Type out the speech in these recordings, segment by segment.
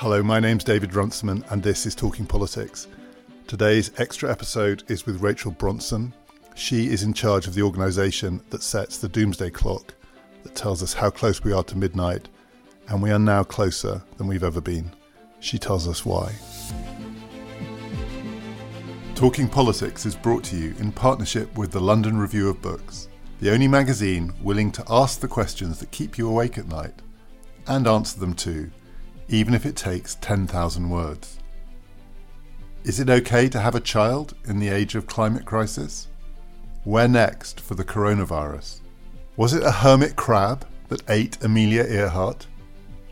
Hello, my name's David Runciman, and this is Talking Politics. Today's extra episode is with Rachel Bronson. She is in charge of the organisation that sets the doomsday clock that tells us how close we are to midnight, and we are now closer than we've ever been. She tells us why. Talking Politics is brought to you in partnership with the London Review of Books, the only magazine willing to ask the questions that keep you awake at night and answer them too, even if it takes 10,000 words. Is it okay to have a child in the age of climate crisis? Where next for the coronavirus? Was it a hermit crab that ate Amelia Earhart?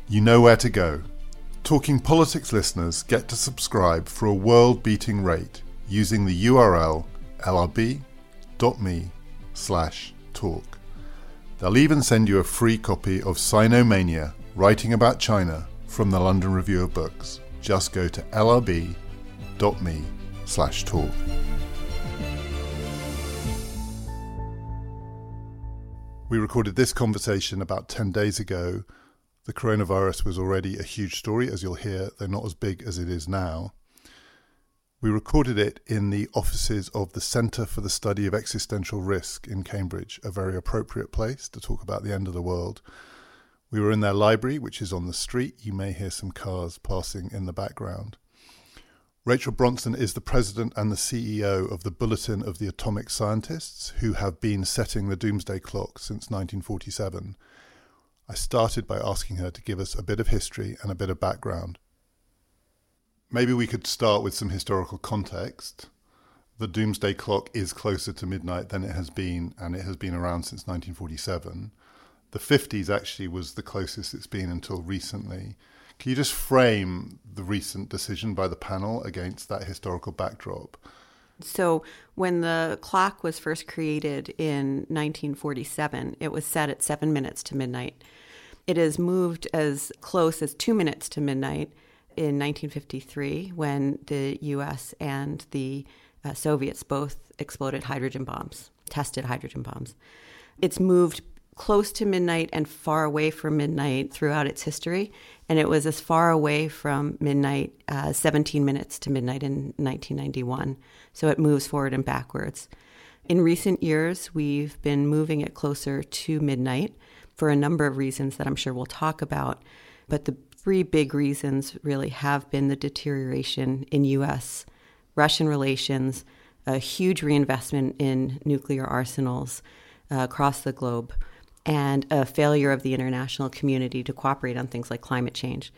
You know where to go. Talking Politics listeners get to subscribe for a world beating rate using the URL lrb.me slash talk. They'll even send you a free copy of Sinomania, Writing About China from the London Review of Books. Just go to lrb.me slash talk. We recorded this conversation about 10 days ago. The coronavirus was already a huge story, as you'll hear, though not as big as it is now. We recorded it in the offices of the Centre for the Study of Existential Risk in Cambridge, a very appropriate place to talk about the end of the world. We were in their library, which is on the street. You may hear some cars passing in the background. Rachel Bronson is the president and the CEO of the Bulletin of the Atomic Scientists, who have been setting the doomsday clock since 1947. I started by asking her to give us a bit of history and a bit of background maybe we could start with some historical context. The doomsday clock is closer to midnight than it has been, and it has been around since 1947. The 50s actually was the closest it's been until recently. Can you just frame the recent decision by the panel against that historical backdrop? So, when the clock was first created in 1947, it was set at seven minutes to midnight. It has moved as close as two minutes to midnight in 1953 when the US and the uh, Soviets both exploded hydrogen bombs, tested hydrogen bombs. It's moved close to midnight and far away from midnight throughout its history. And it was as far away from midnight as 17 minutes to midnight in 1991. So it moves forward and backwards. In recent years, we've been moving it closer to midnight for a number of reasons that I'm sure we'll talk about. But the three big reasons really have been the deterioration in U.S. Russian relations, a huge reinvestment in nuclear arsenals uh, across the globe, and a failure of the international community to cooperate on things like climate change.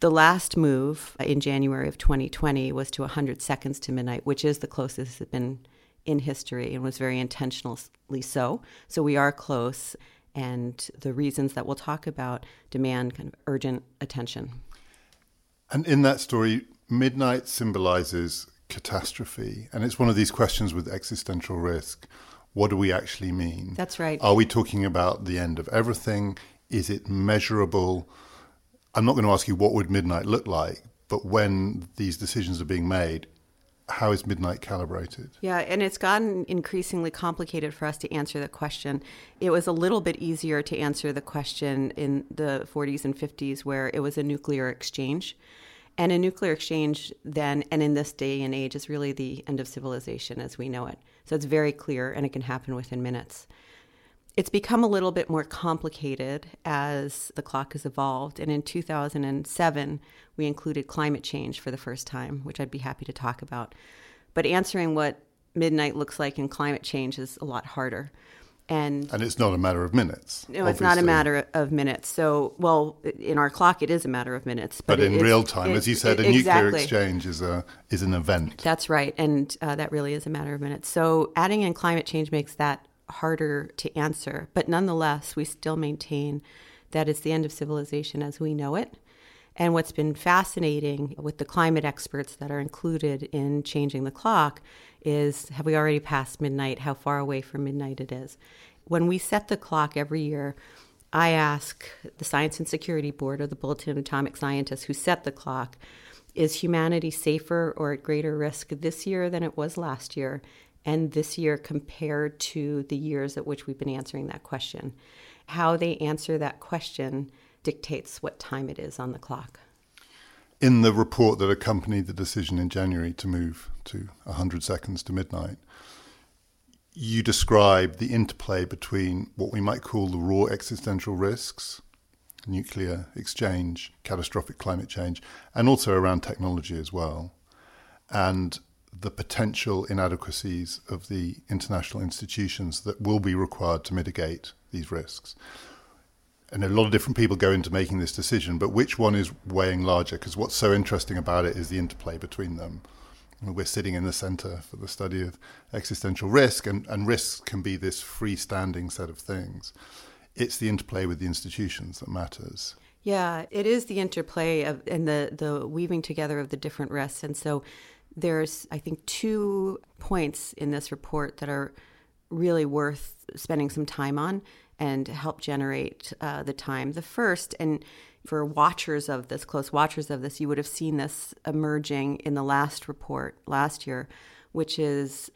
The last move in January of 2020 was to 100 seconds to midnight, which is the closest it's been in history and was very intentionally so. So we are close and the reasons that we'll talk about demand kind of urgent attention. And in that story, midnight symbolizes catastrophe. And it's one of these questions with existential risk. What do we actually mean? That's right. Are we talking about the end of everything? Is it measurable? I'm not going to ask you what would midnight look like, but when these decisions are being made, how is midnight calibrated? Yeah, and it's gotten increasingly complicated for us to answer the question. It was a little bit easier to answer the question in the 40s and 50s, where it was a nuclear exchange. And a nuclear exchange then, and in this day and age, is really the end of civilization as we know it. So it's very clear and it can happen within minutes. It's become a little bit more complicated as the clock has evolved. And in 2007, we included climate change for the first time, which I'd be happy to talk about. But answering what midnight looks like in climate change is a lot harder. And, and it's not a matter of minutes. No, obviously. it's not a matter of minutes. So, well, in our clock, it is a matter of minutes. But, but in real time, it, as you said, it, a exactly. nuclear exchange is a is an event. That's right, and uh, that really is a matter of minutes. So, adding in climate change makes that harder to answer. But nonetheless, we still maintain that it's the end of civilization as we know it. And what's been fascinating with the climate experts that are included in changing the clock is have we already passed midnight? How far away from midnight it is? When we set the clock every year, I ask the Science and Security Board or the Bulletin of Atomic Scientists who set the clock is humanity safer or at greater risk this year than it was last year? and this year compared to the years at which we've been answering that question. How they answer that question dictates what time it is on the clock. in the report that accompanied the decision in January to move to 100 seconds to midnight, you describe the interplay between what we might call the raw existential risks, nuclear exchange, catastrophic climate change, and also around technology as well, and the potential inadequacies of the international institutions that will be required to mitigate these risks. And a lot of different people go into making this decision, but which one is weighing larger? Because what's so interesting about it is the interplay between them. We're sitting in the center for the study of existential risk, and, and risk can be this freestanding set of things. It's the interplay with the institutions that matters. Yeah, it is the interplay of and the the weaving together of the different risks. And so there's I think two points in this report that are really worth spending some time on and help generate uh, the time. The first, and for watchers of this, close watchers of this, you would have seen this emerging in the last report last year, which is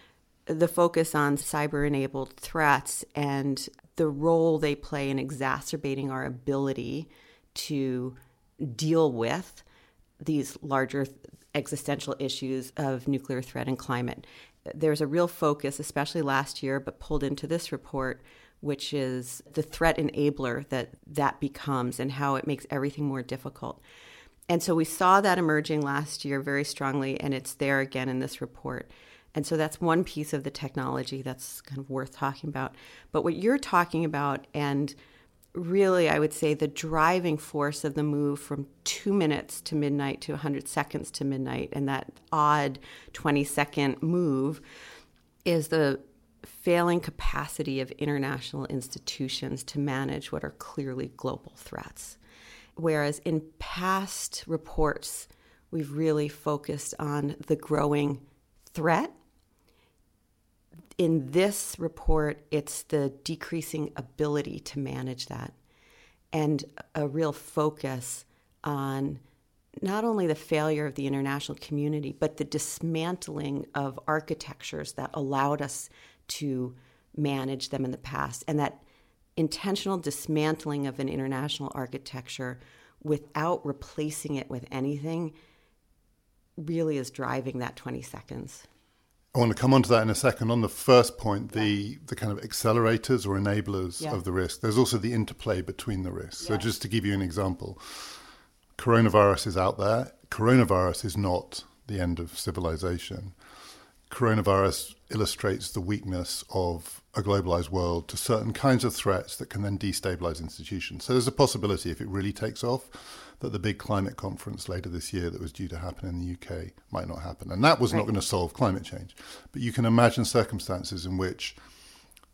the focus on cyber enabled threats and the role they play in exacerbating our ability to deal with these larger existential issues of nuclear threat and climate. There's a real focus, especially last year, but pulled into this report, which is the threat enabler that that becomes and how it makes everything more difficult. And so we saw that emerging last year very strongly, and it's there again in this report. And so that's one piece of the technology that's kind of worth talking about. But what you're talking about, and really, I would say the driving force of the move from two minutes to midnight to 100 seconds to midnight, and that odd 20 second move, is the failing capacity of international institutions to manage what are clearly global threats. Whereas in past reports, we've really focused on the growing threat in this report, it's the decreasing ability to manage that and a real focus on not only the failure of the international community, but the dismantling of architectures that allowed us to manage them in the past. And that intentional dismantling of an international architecture without replacing it with anything really is driving that 20 seconds. I want to come on to that in a second. On the first point, the, yeah. the kind of accelerators or enablers yeah. of the risk, there's also the interplay between the risks. Yeah. So, just to give you an example, coronavirus is out there. Coronavirus is not the end of civilization. Coronavirus illustrates the weakness of a globalized world to certain kinds of threats that can then destabilize institutions. So, there's a possibility if it really takes off that the big climate conference later this year that was due to happen in the UK might not happen. And that was right. not going to solve climate change. But you can imagine circumstances in which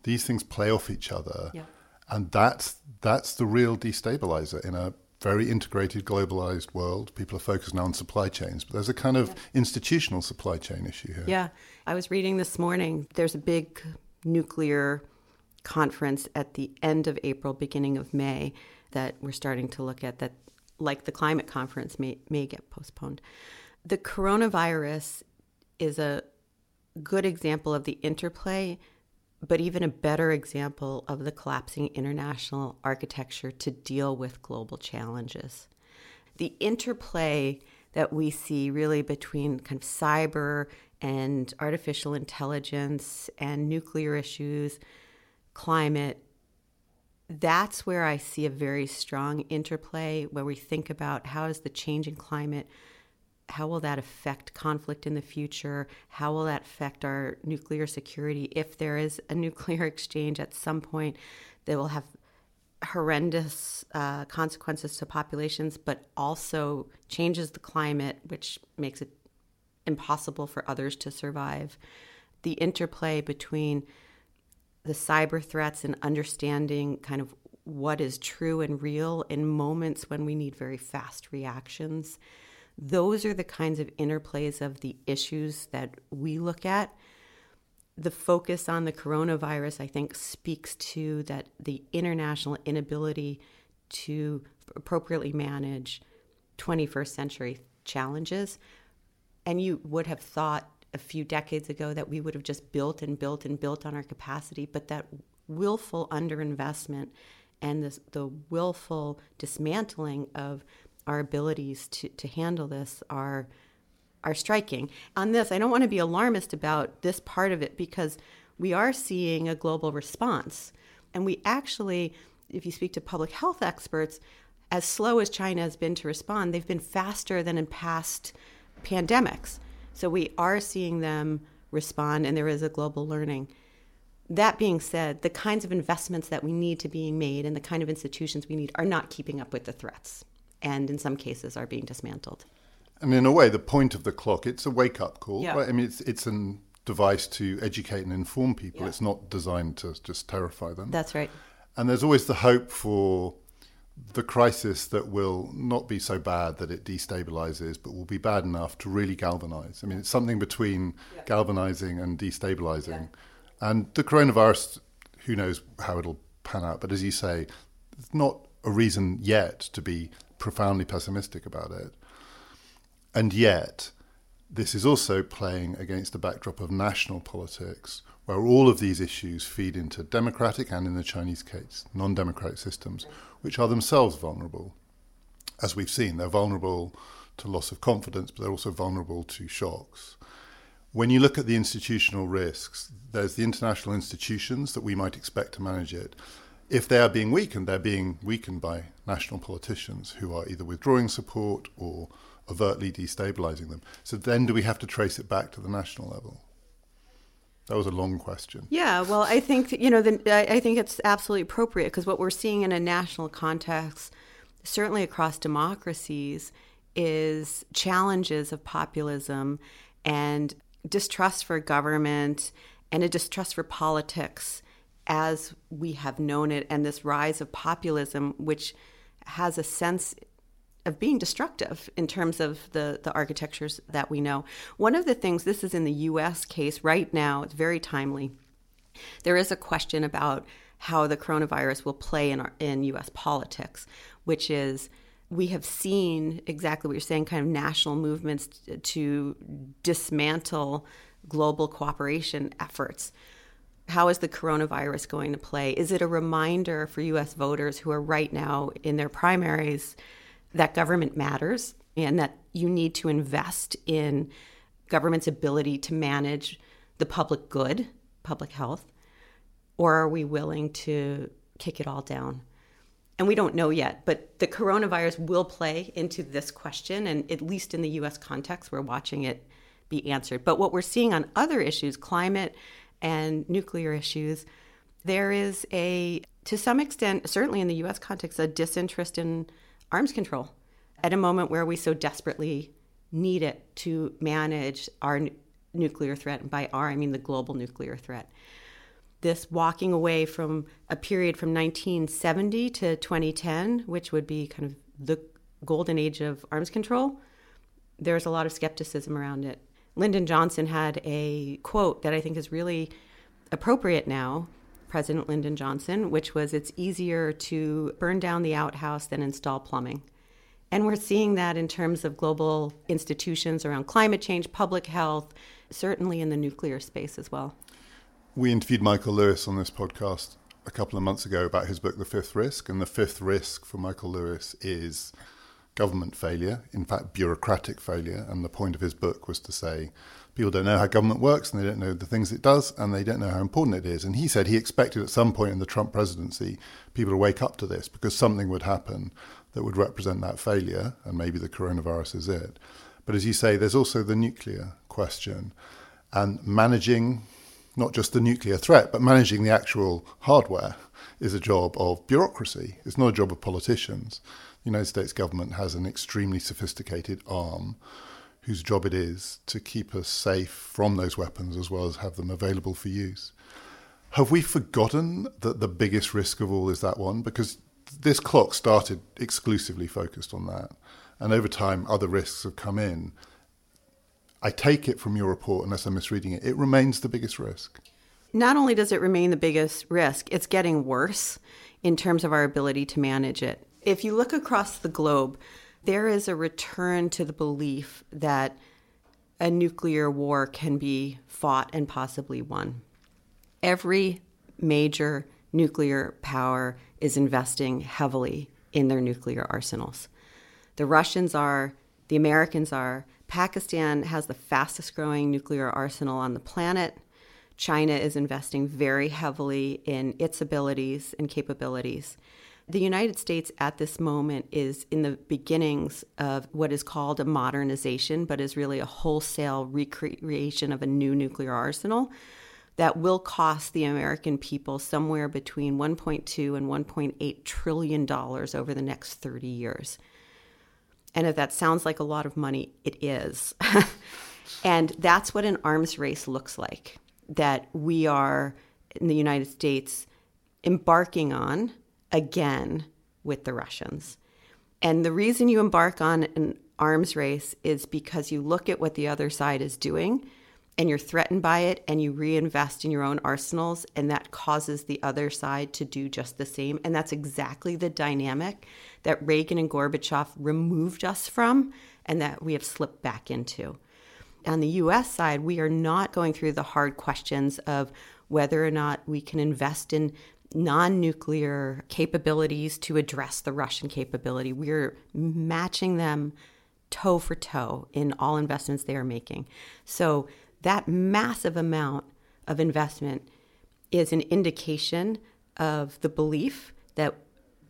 these things play off each other. Yeah. And that's that's the real destabilizer in a very integrated, globalized world. People are focused now on supply chains, but there's a kind of yeah. institutional supply chain issue here. Yeah. I was reading this morning, there's a big nuclear conference at the end of April, beginning of May, that we're starting to look at that like the climate conference, may, may get postponed. The coronavirus is a good example of the interplay, but even a better example of the collapsing international architecture to deal with global challenges. The interplay that we see really between kind of cyber and artificial intelligence and nuclear issues, climate, that's where I see a very strong interplay where we think about how is the changing climate, how will that affect conflict in the future? How will that affect our nuclear security? If there is a nuclear exchange at some point, that will have horrendous uh, consequences to populations, but also changes the climate, which makes it impossible for others to survive. The interplay between the cyber threats and understanding kind of what is true and real in moments when we need very fast reactions. Those are the kinds of interplays of the issues that we look at. The focus on the coronavirus, I think, speaks to that the international inability to appropriately manage 21st century challenges. And you would have thought a few decades ago that we would have just built and built and built on our capacity, but that willful underinvestment and this, the willful dismantling of our abilities to, to handle this are are striking. On this, I don't want to be alarmist about this part of it because we are seeing a global response. And we actually, if you speak to public health experts, as slow as China has been to respond, they've been faster than in past pandemics. So we are seeing them respond, and there is a global learning. That being said, the kinds of investments that we need to be made and the kind of institutions we need are not keeping up with the threats, and in some cases are being dismantled. And in a way, the point of the clock, it's a wake up call. Yeah. Right? I mean, it's, it's a device to educate and inform people. Yeah. It's not designed to just terrify them. That's right. And there's always the hope for the crisis that will not be so bad that it destabilizes, but will be bad enough to really galvanize. I mean, it's something between Yeah. galvanizing and destabilizing. And the coronavirus, who knows how it'll pan out. But as you say, it's not a reason yet to be profoundly pessimistic about it. And yet, this is also playing against the backdrop of national politics, where all of these issues feed into democratic and, in the Chinese case, non democratic systems, which are themselves vulnerable. As we've seen, they're vulnerable to loss of confidence, but they're also vulnerable to shocks. When you look at the institutional risks, there's the international institutions that we might expect to manage it. If they are being weakened, they're being weakened by national politicians who are either withdrawing support or overtly destabilizing them. So then do we have to trace it back to the national level? That was a long question. Yeah, well, I think you know, the, I I think it's absolutely appropriate because what we're seeing in a national context, certainly across democracies, is challenges of populism and distrust for government and a distrust for politics as we have known it, and this rise of populism, which has a sense of being destructive in terms of the, the architectures that we know. One of the things, this is in the US case right now, it's very timely. There is a question about how the coronavirus will play in, our, in US politics, which is we have seen exactly what you're saying kind of national movements to dismantle global cooperation efforts. How is the coronavirus going to play? Is it a reminder for US voters who are right now in their primaries? that government matters and that you need to invest in government's ability to manage the public good, public health, or are we willing to kick it all down? And we don't know yet, but the coronavirus will play into this question, and at least in the US context, we're watching it be answered. But what we're seeing on other issues, climate and nuclear issues, there is a, to some extent, certainly in the US context, a disinterest in arms control at a moment where we so desperately need it to manage our n- nuclear threat. And by our, I mean the global nuclear threat. This walking away from a period from 1970 to 2010, which would be kind of the golden age of arms control, there's a lot of skepticism around it. Lyndon Johnson had a quote that I think is really appropriate now President Lyndon Johnson, which was it's easier to burn down the outhouse than install plumbing. And we're seeing that in terms of global institutions around climate change, public health, certainly in the nuclear space as well. We interviewed Michael Lewis on this podcast a couple of months ago about his book, The Fifth Risk. And the fifth risk for Michael Lewis is government failure, in fact, bureaucratic failure. And the point of his book was to say people don't know how government works and they don't know the things it does and they don't know how important it is. And he said he expected at some point in the Trump presidency people to wake up to this because something would happen that would represent that failure, and maybe the coronavirus is it. But as you say, there's also the nuclear question and managing not just the nuclear threat, but managing the actual hardware is a job of bureaucracy. It's not a job of politicians. The United States government has an extremely sophisticated arm whose job it is to keep us safe from those weapons as well as have them available for use. Have we forgotten that the biggest risk of all is that one? Because this clock started exclusively focused on that. And over time, other risks have come in. I take it from your report, unless I'm misreading it, it remains the biggest risk. Not only does it remain the biggest risk, it's getting worse in terms of our ability to manage it. If you look across the globe, there is a return to the belief that a nuclear war can be fought and possibly won. Every major nuclear power is investing heavily in their nuclear arsenals. The Russians are, the Americans are. Pakistan has the fastest growing nuclear arsenal on the planet. China is investing very heavily in its abilities and capabilities. The United States at this moment is in the beginnings of what is called a modernization, but is really a wholesale recreation of a new nuclear arsenal that will cost the American people somewhere between 1.2 and 1.8 trillion dollars over the next 30 years. And if that sounds like a lot of money, it is. and that's what an arms race looks like that we are in the United States embarking on again with the Russians. And the reason you embark on an arms race is because you look at what the other side is doing and you're threatened by it and you reinvest in your own arsenals and that causes the other side to do just the same and that's exactly the dynamic that Reagan and Gorbachev removed us from and that we have slipped back into. On the US side, we are not going through the hard questions of whether or not we can invest in non nuclear capabilities to address the Russian capability. We're matching them toe for toe in all investments they are making. So that massive amount of investment is an indication of the belief that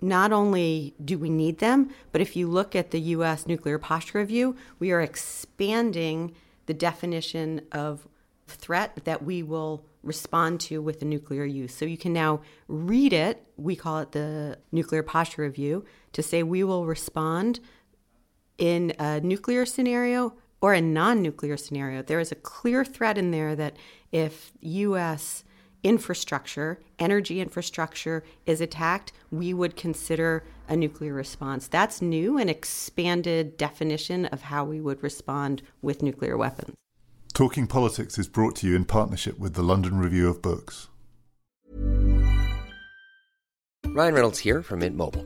not only do we need them, but if you look at the US Nuclear Posture Review, we are expanding the definition of threat that we will respond to with the nuclear use. So you can now read it, we call it the Nuclear Posture Review, to say we will respond in a nuclear scenario or a non nuclear scenario. There is a clear threat in there that if U.S. infrastructure, energy infrastructure, is attacked, we would consider a nuclear response. That's new and expanded definition of how we would respond with nuclear weapons. Talking Politics is brought to you in partnership with the London Review of Books. Ryan Reynolds here from Mint Mobile.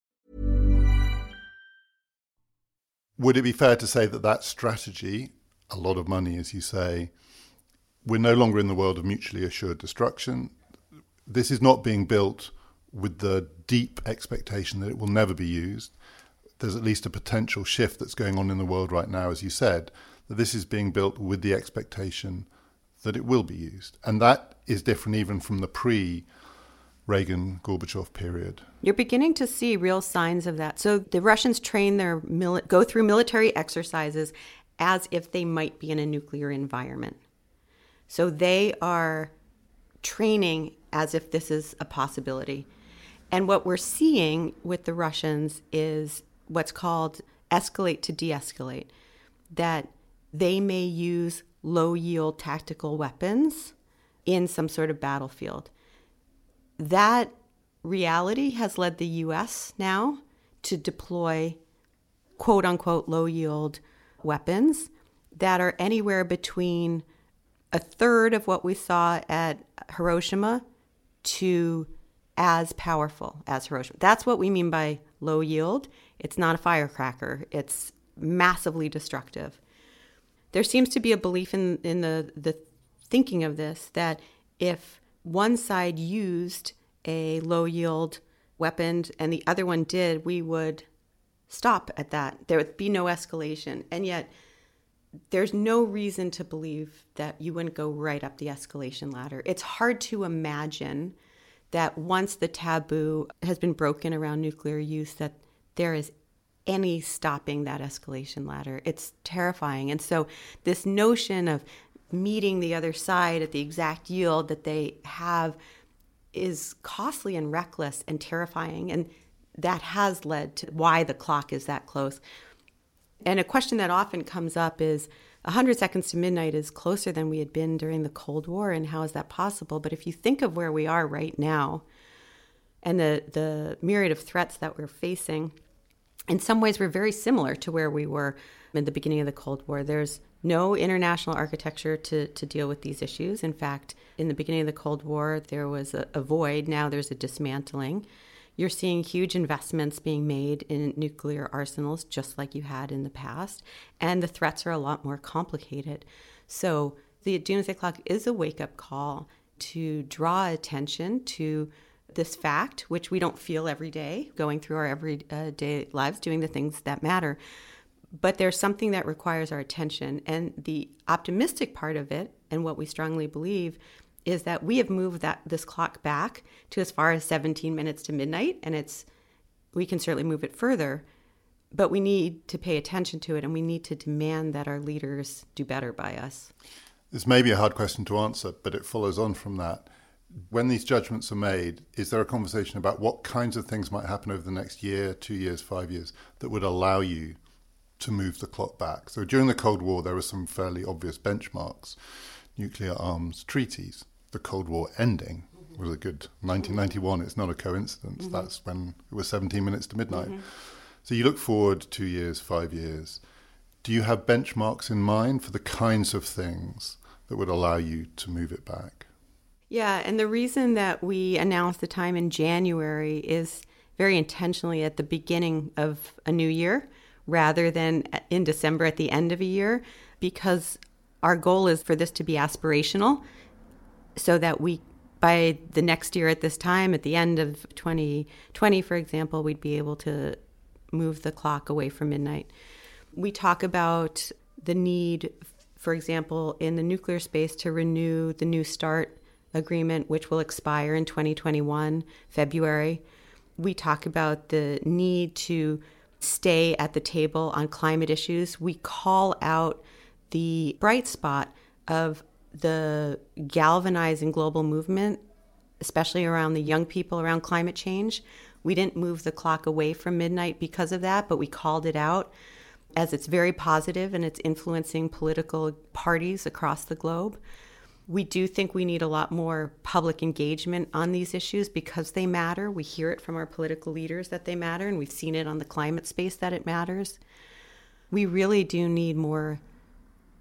Would it be fair to say that that strategy a lot of money, as you say. We're no longer in the world of mutually assured destruction. This is not being built with the deep expectation that it will never be used. There's at least a potential shift that's going on in the world right now, as you said, that this is being built with the expectation that it will be used. And that is different even from the pre Reagan Gorbachev period. You're beginning to see real signs of that. So the Russians train their mili- go through military exercises as if they might be in a nuclear environment. So they are training as if this is a possibility. And what we're seeing with the Russians is what's called escalate to de escalate, that they may use low yield tactical weapons in some sort of battlefield. That reality has led the US now to deploy quote unquote low yield weapons that are anywhere between a third of what we saw at Hiroshima to as powerful as Hiroshima. That's what we mean by low yield. It's not a firecracker, it's massively destructive. There seems to be a belief in, in the, the thinking of this that if one side used a low yield weapon and the other one did, we would stop at that. There would be no escalation. And yet, there's no reason to believe that you wouldn't go right up the escalation ladder. It's hard to imagine that once the taboo has been broken around nuclear use, that there is any stopping that escalation ladder. It's terrifying. And so, this notion of meeting the other side at the exact yield that they have is costly and reckless and terrifying. And that has led to why the clock is that close. And a question that often comes up is 100 seconds to midnight is closer than we had been during the Cold War, and how is that possible? But if you think of where we are right now and the, the myriad of threats that we're facing, in some ways, we're very similar to where we were in the beginning of the Cold War. There's no international architecture to, to deal with these issues. In fact, in the beginning of the Cold War, there was a, a void. Now there's a dismantling. You're seeing huge investments being made in nuclear arsenals, just like you had in the past. And the threats are a lot more complicated. So the doomsday clock is a wake up call to draw attention to this fact, which we don't feel every day, going through our everyday lives, doing the things that matter. But there's something that requires our attention. And the optimistic part of it, and what we strongly believe, is that we have moved that this clock back to as far as 17 minutes to midnight and it's we can certainly move it further but we need to pay attention to it and we need to demand that our leaders do better by us this may be a hard question to answer but it follows on from that when these judgments are made is there a conversation about what kinds of things might happen over the next year two years five years that would allow you to move the clock back so during the cold war there were some fairly obvious benchmarks nuclear arms treaties the Cold War ending was a good 1991. It's not a coincidence. Mm-hmm. That's when it was 17 minutes to midnight. Mm-hmm. So you look forward two years, five years. Do you have benchmarks in mind for the kinds of things that would allow you to move it back? Yeah, and the reason that we announced the time in January is very intentionally at the beginning of a new year rather than in December at the end of a year because our goal is for this to be aspirational so that we by the next year at this time at the end of 2020 for example we'd be able to move the clock away from midnight. We talk about the need for example in the nuclear space to renew the new start agreement which will expire in 2021 february. We talk about the need to stay at the table on climate issues we call out the bright spot of the galvanizing global movement, especially around the young people around climate change. We didn't move the clock away from midnight because of that, but we called it out as it's very positive and it's influencing political parties across the globe. We do think we need a lot more public engagement on these issues because they matter. We hear it from our political leaders that they matter, and we've seen it on the climate space that it matters. We really do need more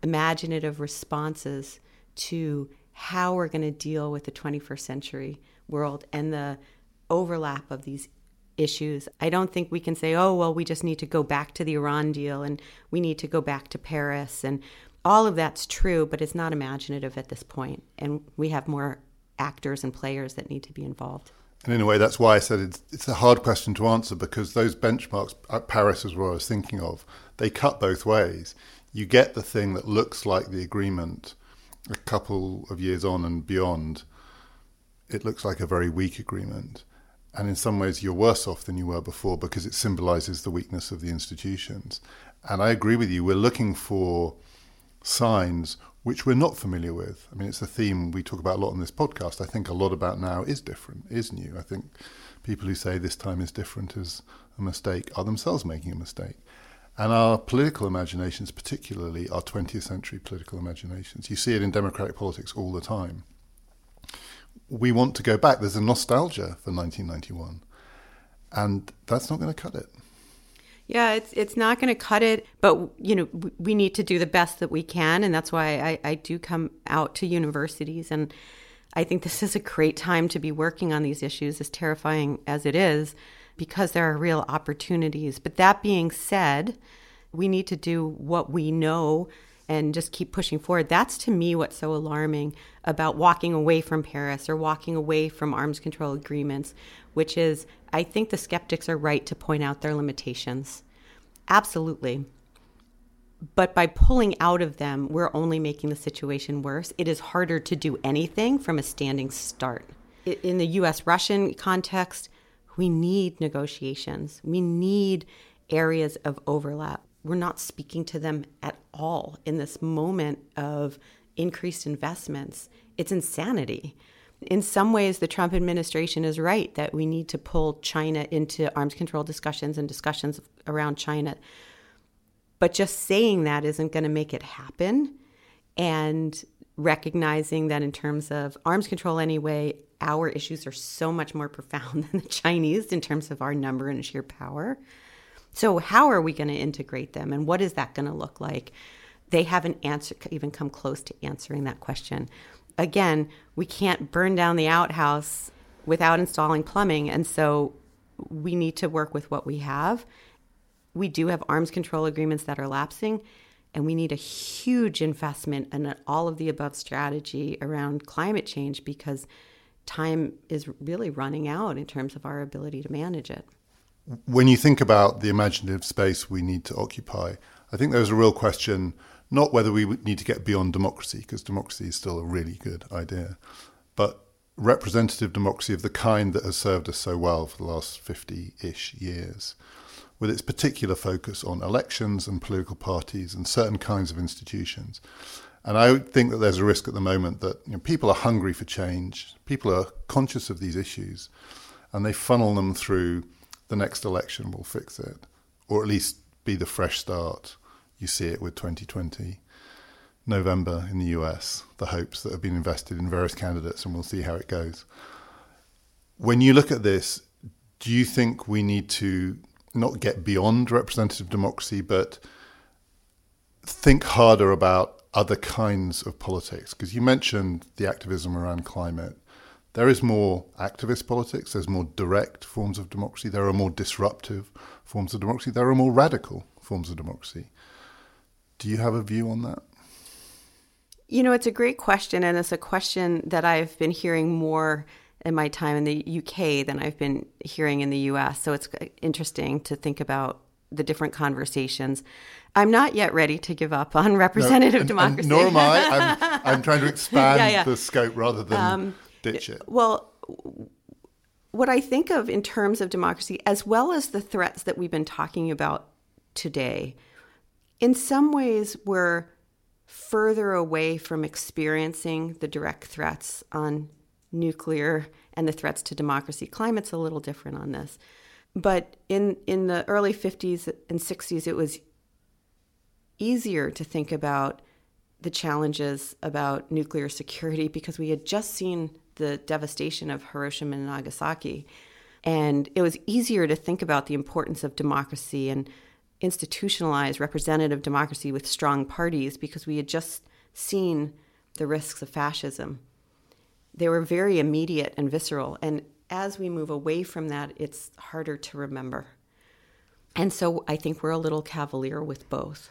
imaginative responses to how we're going to deal with the 21st century world and the overlap of these issues. I don't think we can say, oh, well, we just need to go back to the Iran deal and we need to go back to Paris. And all of that's true, but it's not imaginative at this point. And we have more actors and players that need to be involved. And in a way, that's why I said it's, it's a hard question to answer because those benchmarks at Paris is what I was thinking of. They cut both ways. You get the thing that looks like the agreement a couple of years on and beyond, it looks like a very weak agreement. And in some ways, you're worse off than you were before because it symbolizes the weakness of the institutions. And I agree with you, we're looking for signs which we're not familiar with. I mean, it's a theme we talk about a lot on this podcast. I think a lot about now is different, is new. I think people who say this time is different is a mistake are themselves making a mistake. And our political imaginations, particularly our 20th century political imaginations, you see it in democratic politics all the time. We want to go back. There's a nostalgia for 1991, and that's not going to cut it. Yeah, it's it's not going to cut it, but you know we need to do the best that we can, and that's why I, I do come out to universities, and I think this is a great time to be working on these issues, as terrifying as it is because there are real opportunities. But that being said, we need to do what we know and just keep pushing forward. That's to me what's so alarming about walking away from Paris or walking away from arms control agreements, which is I think the skeptics are right to point out their limitations. Absolutely. But by pulling out of them, we're only making the situation worse. It is harder to do anything from a standing start. In the US Russian context, we need negotiations. We need areas of overlap. We're not speaking to them at all in this moment of increased investments. It's insanity. In some ways, the Trump administration is right that we need to pull China into arms control discussions and discussions around China. But just saying that isn't going to make it happen. And recognizing that in terms of arms control, anyway, our issues are so much more profound than the Chinese in terms of our number and sheer power. So, how are we going to integrate them and what is that going to look like? They haven't answer, even come close to answering that question. Again, we can't burn down the outhouse without installing plumbing. And so we need to work with what we have. We do have arms control agreements that are lapsing, and we need a huge investment in all of the above strategy around climate change because time is really running out in terms of our ability to manage it. When you think about the imaginative space we need to occupy, I think there's a real question not whether we need to get beyond democracy, because democracy is still a really good idea, but representative democracy of the kind that has served us so well for the last 50 ish years, with its particular focus on elections and political parties and certain kinds of institutions. And I think that there's a risk at the moment that you know, people are hungry for change, people are conscious of these issues, and they funnel them through the next election will fix it, or at least be the fresh start. You see it with 2020 November in the US, the hopes that have been invested in various candidates, and we'll see how it goes. When you look at this, do you think we need to not get beyond representative democracy, but think harder about other kinds of politics? Because you mentioned the activism around climate. There is more activist politics, there's more direct forms of democracy, there are more disruptive forms of democracy, there are more radical forms of democracy. Do you have a view on that? You know, it's a great question, and it's a question that I've been hearing more in my time in the UK than I've been hearing in the US. So it's interesting to think about the different conversations. I'm not yet ready to give up on representative no, and, democracy. And nor am I. I'm, I'm trying to expand yeah, yeah. the scope rather than um, ditch it. Well, what I think of in terms of democracy, as well as the threats that we've been talking about today, in some ways, we're further away from experiencing the direct threats on nuclear and the threats to democracy. Climate's a little different on this. But in, in the early 50s and 60s, it was easier to think about the challenges about nuclear security because we had just seen the devastation of Hiroshima and Nagasaki. And it was easier to think about the importance of democracy and institutionalized representative democracy with strong parties because we had just seen the risks of fascism. They were very immediate and visceral. And as we move away from that, it's harder to remember. And so I think we're a little cavalier with both.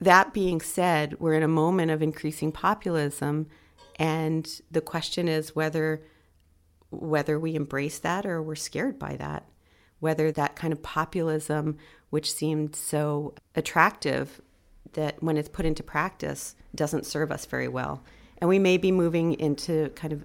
That being said, we're in a moment of increasing populism, and the question is whether whether we embrace that or we're scared by that whether that kind of populism, which seemed so attractive, that when it's put into practice doesn't serve us very well. And we may be moving into kind of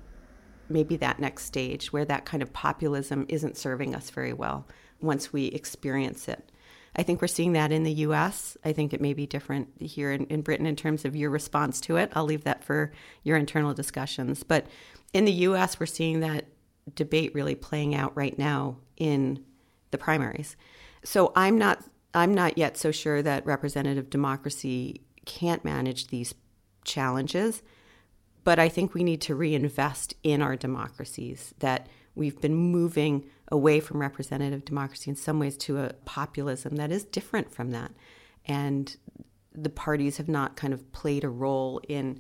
maybe that next stage where that kind of populism isn't serving us very well once we experience it. I think we're seeing that in the US. I think it may be different here in, in, Britain in terms of your response to it. I'll leave that for your internal discussions. But in the US, we're seeing that debate really playing out right now in the primaries. So I'm not I'm not yet so sure that representative democracy can't manage these challenges, but I think we need to reinvest in our democracies that we've been moving away from representative democracy in some ways to a populism that is different from that. And the parties have not kind of played a role in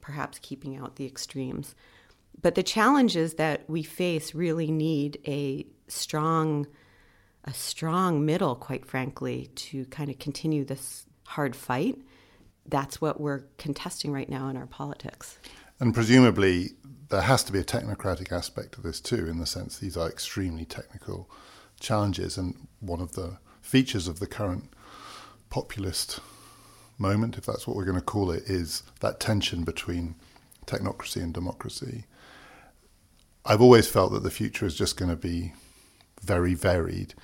perhaps keeping out the extremes. But the challenges that we face really need a strong a strong middle, quite frankly, to kind of continue this hard fight. That's what we're contesting right now in our politics. And presumably, there has to be a technocratic aspect to this too, in the sense these are extremely technical challenges. And one of the features of the current populist moment, if that's what we're going to call it, is that tension between technocracy and democracy. I've always felt that the future is just going to be very varied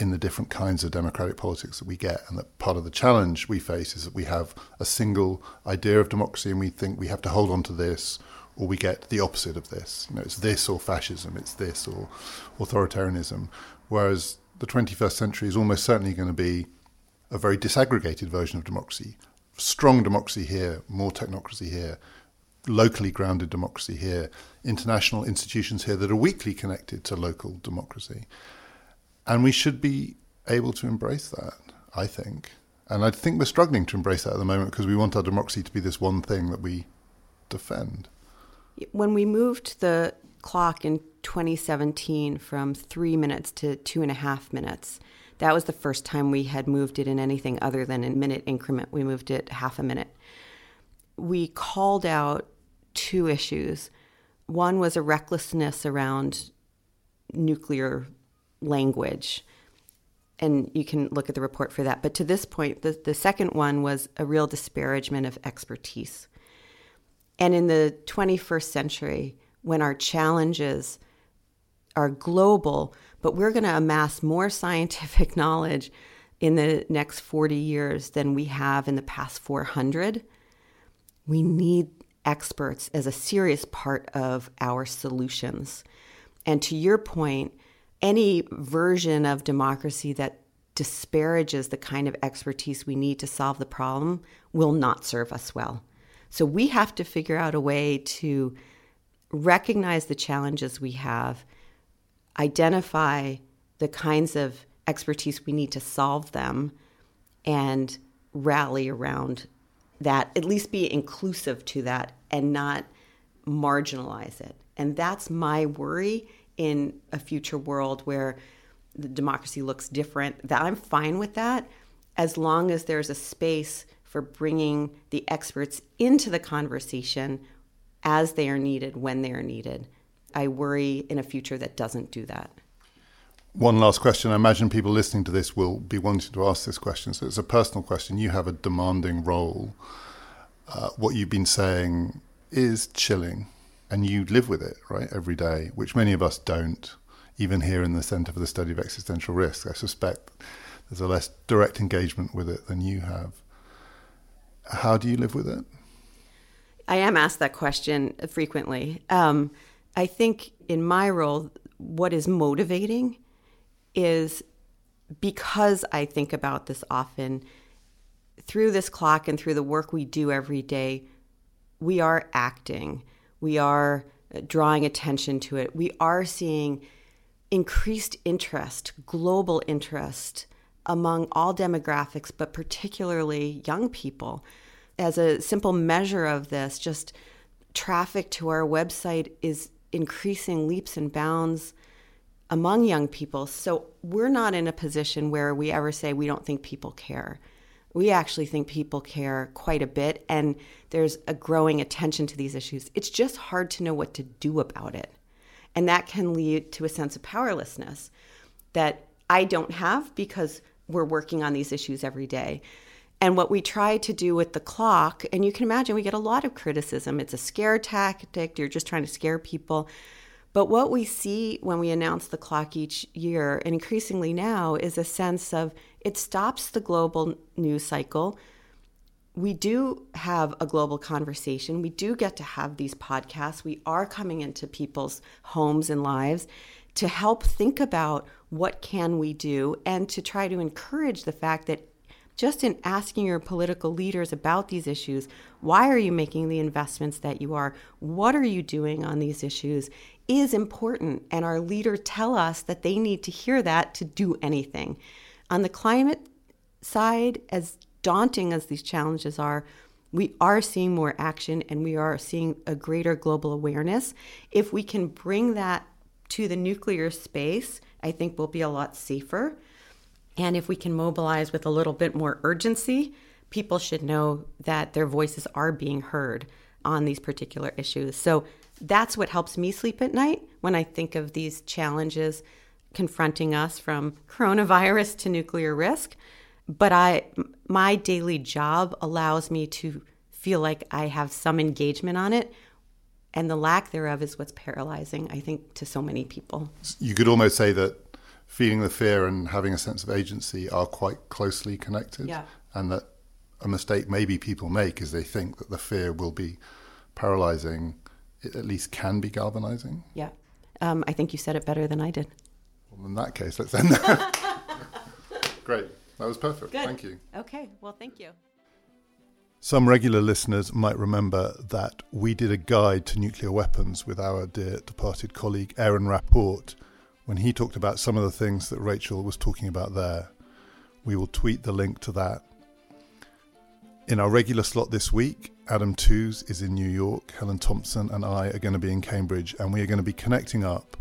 in the different kinds of democratic politics that we get. And that part of the challenge we face is that we have a single idea of democracy and we think we have to hold on to this or we get the opposite of this. You know, it's this or fascism, it's this or authoritarianism. Whereas the 21st century is almost certainly going to be a very disaggregated version of democracy. Strong democracy here, more technocracy here, locally grounded democracy here, international institutions here that are weakly connected to local democracy. And we should be able to embrace that, I think. And I think we're struggling to embrace that at the moment because we want our democracy to be this one thing that we defend. When we moved the clock in 2017 from three minutes to two and a half minutes, that was the first time we had moved it in anything other than a minute increment. We moved it half a minute. We called out two issues. One was a recklessness around nuclear language. And you can look at the report for that. But to this point, the, the second one was a real disparagement of expertise. And in the 21st century, when our challenges are global, but we're going to amass more scientific knowledge in the next 40 years than we have in the past 400, we need experts as a serious part of our solutions. And to your point, any version of democracy that disparages the kind of expertise we need to solve the problem will not serve us well. So we have to figure out a way to recognize the challenges we have, identify the kinds of expertise we need to solve them, and rally around that, at least be inclusive to that and not marginalize it. And that's my worry in a future world where the democracy looks different. That I'm fine with that as long as there's a space for bringing the experts into the conversation as they are needed when they are needed. I worry in a future that doesn't do that. One last question. I imagine people listening to this will be wanting to ask this question. So it's a personal question. You have a demanding role. Uh, what you've been saying is chilling, and you live with it, right, every day, which many of us don't, even here in the Centre for the Study of Existential Risk. I suspect there's a less direct engagement with it than you have. How do you live with it? I am asked that question frequently. Um, I think in my role, what is motivating is because I think about this often through this clock and through the work we do every day, we are acting, we are uh, drawing attention to it, we are seeing increased interest, global interest among all demographics, but particularly young people. As a simple measure of this, just traffic to our website is increasing leaps and bounds among young people. So we're not in a position where we ever say we don't think people care. We actually think people care quite a bit, and there's a growing attention to these issues. It's just hard to know what to do about it. And that can lead to a sense of powerlessness that I don't have because we're working on these issues every day. And what we try to do with the clock, and you can imagine we get a lot of criticism. It's a scare tactic, you're just trying to scare people. But what we see when we announce the clock each year, and increasingly now, is a sense of it stops the global news cycle. We do have a global conversation. We do get to have these podcasts. We are coming into people's homes and lives to help think about what can we do and to try to encourage the fact that just in asking your political leaders about these issues, why are you making the investments that you are? What are you doing on these issues? Is important. And our leaders tell us that they need to hear that to do anything. On the climate side, as daunting as these challenges are, we are seeing more action and we are seeing a greater global awareness. If we can bring that to the nuclear space, I think we'll be a lot safer. And if we can mobilize with a little bit more urgency, people should know that their voices are being heard on these particular issues. So that's what helps me sleep at night when I think of these challenges confronting us from coronavirus to nuclear risk. But I my daily job allows me to feel like I have some engagement on it and the lack thereof is what's paralyzing I think to so many people. You could almost say that feeling the fear and having a sense of agency are quite closely connected yeah. and that a mistake maybe people make is they think that the fear will be paralyzing at least can be galvanizing. Yeah. Um, I think you said it better than I did. Well, in that case, let's end there. Great. That was perfect. Good. Thank you. Okay. Well, thank you. Some regular listeners might remember that we did a guide to nuclear weapons with our dear departed colleague Aaron Rapport when he talked about some of the things that Rachel was talking about there. We will tweet the link to that. In our regular slot this week, Adam Tooze is in New York, Helen Thompson and I are going to be in Cambridge, and we are going to be connecting up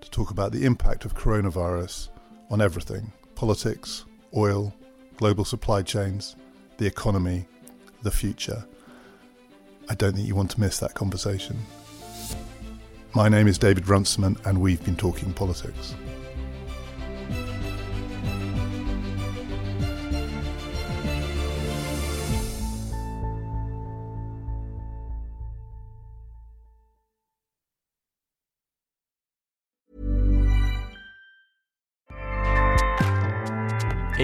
to talk about the impact of coronavirus on everything politics, oil, global supply chains, the economy, the future. I don't think you want to miss that conversation. My name is David Runciman, and we've been talking politics.